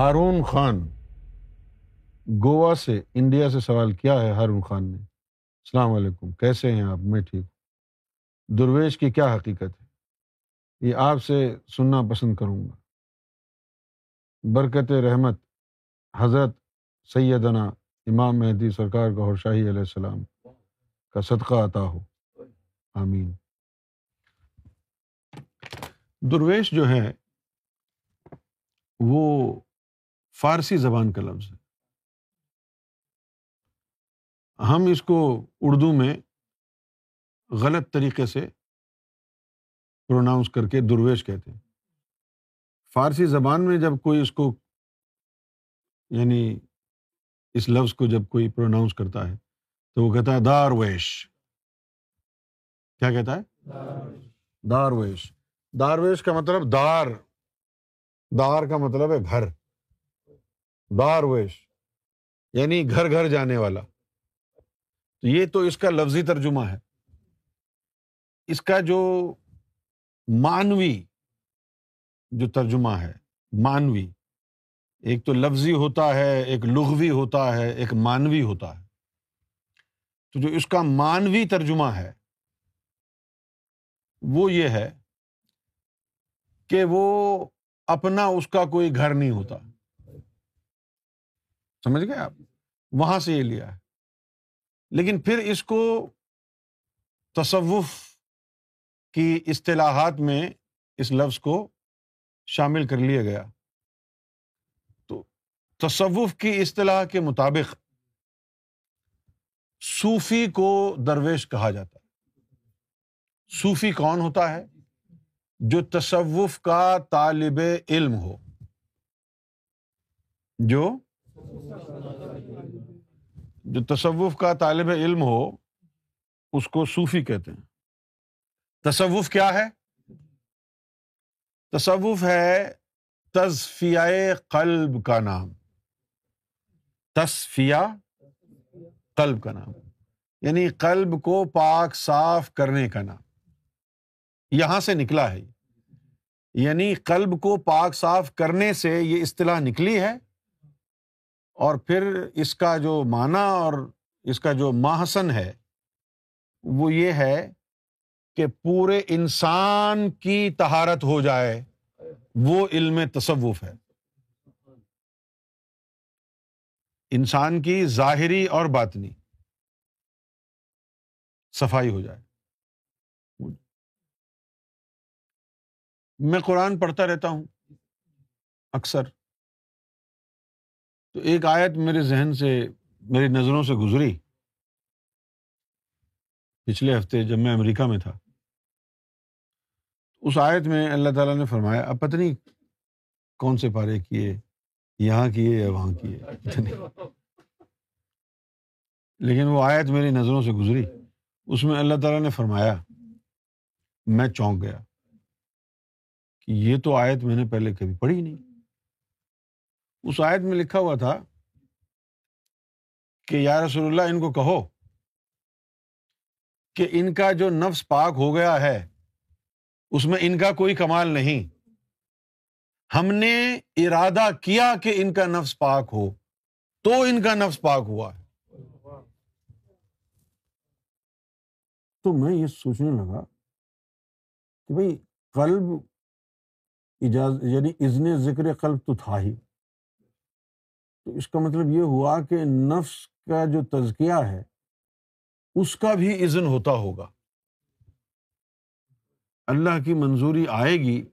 ہارون خان، گوا سے، انڈیا سے سوال کیا ہے ہارون خان نے؟ السلام علیکم، کیسے ہیں آپ؟ میں ٹھیک درویش کی کیا حقیقت ہے؟ یہ آپ سے سننا پسند کروں گا۔ برکت رحمت، حضرت سیدنا امام مہدی سرکار کا شاہی علیہ السلام کا صدقہ عطا ہو۔ آمین۔ درویش جو ہے وہ فارسی زبان کا لفظ ہے۔ ہم اس کو اردو میں غلط طریقے سے پروناؤنس کر کے درویش کہتے ہیں۔ فارسی زبان میں جب کوئی اس کو یعنی اس لفظ کو جب کوئی پروناؤنس کرتا ہے تو وہ کہتا ہے دار ویش کیا کہتا ہے؟ دار ویش دار ویش کا مطلب دار۔ دار کا مطلب ہے گھر۔ دار ویش یعنی گھر گھر جانے والا۔ تو یہ تو اس کا لفظی ترجمہ ہے۔ اس کا جو مانوی جو ترجمہ ہے مانوی ایک تو لفظی ہوتا ہے، ایک لغوی ہوتا ہے، ایک مانوی ہوتا ہے۔ تو جو اس کا مانوی ترجمہ ہے، وہ یہ ہے کہ وہ اپنا اس کا کوئی گھر نہیں ہوتا۔ سمجھ گئے آپ؟ وہاں سے یہ لیا ہے۔ لیکن پھر اس کو تصوف کی اصطلاحات میں اس لفظ کو شامل کر لیا گیا۔ تو تصوف کی اصطلاح کے مطابق صوفی کو درویش کہا جاتا ہے۔ صوفی کون ہوتا ہے؟ جو تصوف کا طالب علم ہو۔ جو جو تصوف کا طالب علم ہو، اس کو صوفی کہتے ہیں۔ تصوف کیا ہے؟ تصوف ہے تصفیہ قلب کا نام۔ تصفیہ قلب کا نام۔ یعنی قلب کو پاک صاف کرنے کا نام۔ یہاں سے نکلا ہے۔ یعنی قلب کو پاک صاف کرنے سے یہ اصطلاح نکلی ہے۔ اور پھر اس کا جو معنی اور اس کا جو ماحسن ہے، وہ یہ ہے کہ پورے انسان کی تہارت ہو جائے، وہ علم تصوف ہے۔ انسان کی ظاہری اور باطنی صفائی ہو جائے۔ میں قرآن پڑھتا رہتا ہوں، اکثر۔ تو ایک آیت میرے ذہن سے، میری نظروں سے گزری۔ پچھلے ہفتے جب میں امریکہ میں تھا، اس آیت میں اللہ تعالیٰ نے فرمایا، اب پتہ نہیں کون سے پارے کیے، یہاں کیے یا وہاں کیے۔ لیکن وہ آیت میری نظروں سے گزری۔ اس میں اللہ تعالیٰ نے فرمایا، میں چونک گیا کہ یہ تو آیت میں نے پہلے کبھی پڑھی نہیں۔ اس آیت میں لکھا ہوا تھا کہ یا رسول اللہ، ان کو کہو کہ ان کا جو نفس پاک ہو گیا ہے، اس میں ان کا کوئی کمال نہیں۔ ہم نے ارادہ کیا کہ ان کا نفس پاک ہو، تو ان کا نفس پاک ہوا۔ ہے تو میں یہ سوچنے لگا کہ بھائی، قلب اجاز یعنی ازن ذکر قلب تو تھا ہی۔ تو اس کا مطلب یہ ہوا کہ نفس کا جو تزکیہ ہے، اس کا بھی عزن ہوتا ہوگا۔ اللہ کی منظوری آئے گی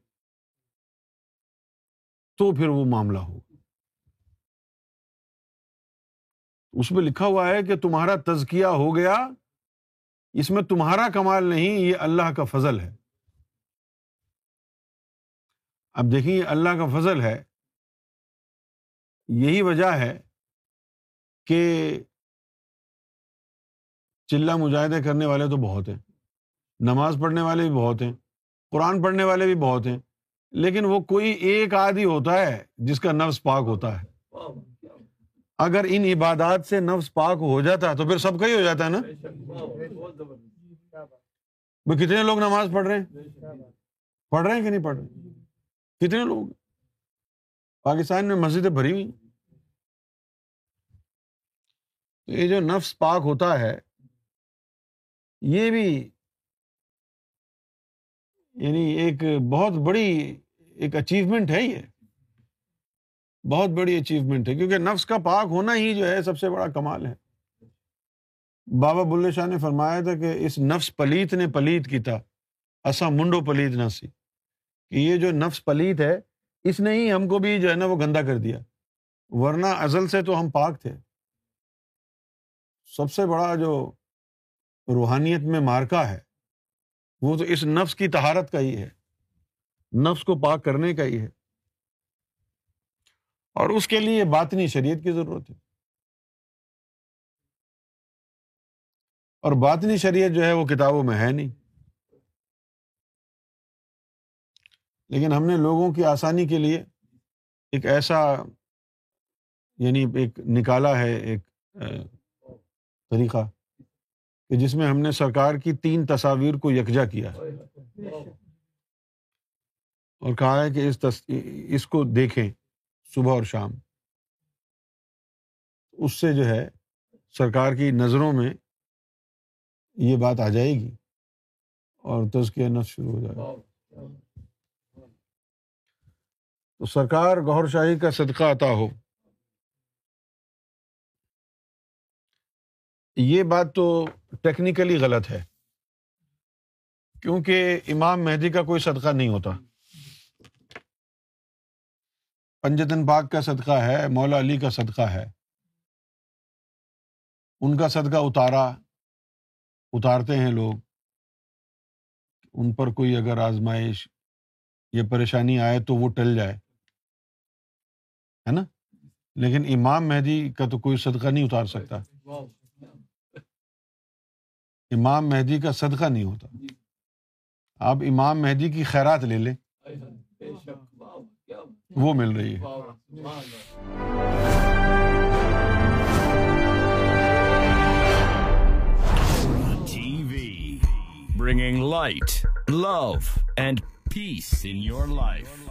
تو پھر وہ معاملہ ہوگا۔ اس میں لکھا ہوا ہے کہ تمہارا تزکیہ ہو گیا، اس میں تمہارا کمال نہیں، یہ اللہ کا فضل ہے۔ اب دیکھیے اللہ کا فضل ہے یہی وجہ ہے کہ چلہ مجاہدے کرنے والے تو بہت ہیں، نماز پڑھنے والے بھی بہت ہیں، قرآن پڑھنے والے بھی بہت ہیں، لیکن وہ کوئی ایک آدھی ہوتا ہے جس کا نفس پاک ہوتا ہے۔ اگر ان عبادات سے نفس پاک ہو جاتا ہے تو پھر سب کا ہی ہو جاتا ہے نا؟ کتنے لوگ نماز پڑھ رہے ہیں؟ پڑھ رہے ہیں کہ نہیں پڑھ رہے؟ کتنے لوگ؟ پاکستان میں مسجدیں بھری ہوئی تو یہ جو نفس پاک ہوتا ہے، یہ بھی یعنی ایک بہت بڑی ایک اچیومنٹ ہے یہ۔ بہت بڑی اچیومنٹ ہے، کیونکہ نفس کا پاک ہونا ہی جو ہے سب سے بڑا کمال ہے۔ بابا بلے شاہ نے فرمایا تھا کہ اس نفس پلیت نے پلیت کی تھا ایسا منڈو پلیت نہ سی۔ کہ یہ جو نفس پلیت ہے اس نے ہی ہم کو بھی جو ہے نا وہ گندا کر دیا۔ ورنہ ازل سے تو ہم پاک تھے۔ سب سے بڑا جو روحانیت میں مارکا ہے، وہ تو اس نفس کی تہارت کا ہی ہے۔ نفس کو پاک کرنے کا ہی ہے۔ اور اس کے لیے باطنی شریعت کی ضرورت ہے۔ اور باطنی شریعت جو ہے وہ کتابوں میں ہے نہیں۔ لیکن ہم نے لوگوں کی آسانی کے لیے ایک ایسا یعنی ایک نکالا ہے، ایک طریقہ کہ جس میں ہم نے سرکار کی تین تصاویر کو یکجا کیا ہے۔ اور کہا ہے کہ اس تص... اس کو دیکھیں صبح اور شام۔ اس سے جو ہے سرکار کی نظروں میں یہ بات آ جائے گی اور تزکیہ نفس شروع ہو جائے گا۔ تو سرکار گور شاہی کا صدقہ عطا ہو۔ یہ بات تو ٹیکنیکلی غلط ہے۔ کیونکہ امام مہدی کا کوئی صدقہ نہیں ہوتا۔ پنجتن پاک کا صدقہ ہے، مولا علی کا صدقہ ہے۔ ان کا صدقہ اتارا، اتارتے ہیں لوگ۔ ان پر کوئی اگر آزمائش یا پریشانی آئے تو وہ ٹل جائے۔ ہے نا؟ لیکن امام مہدی کا تو کوئی صدقہ نہیں اتار سکتا۔ امام مہدی کا صدقہ نہیں ہوتا۔ آپ امام مہدی کی خیرات لے لیں۔ وہ مل رہی ہے۔ Bringing light love and peace in your life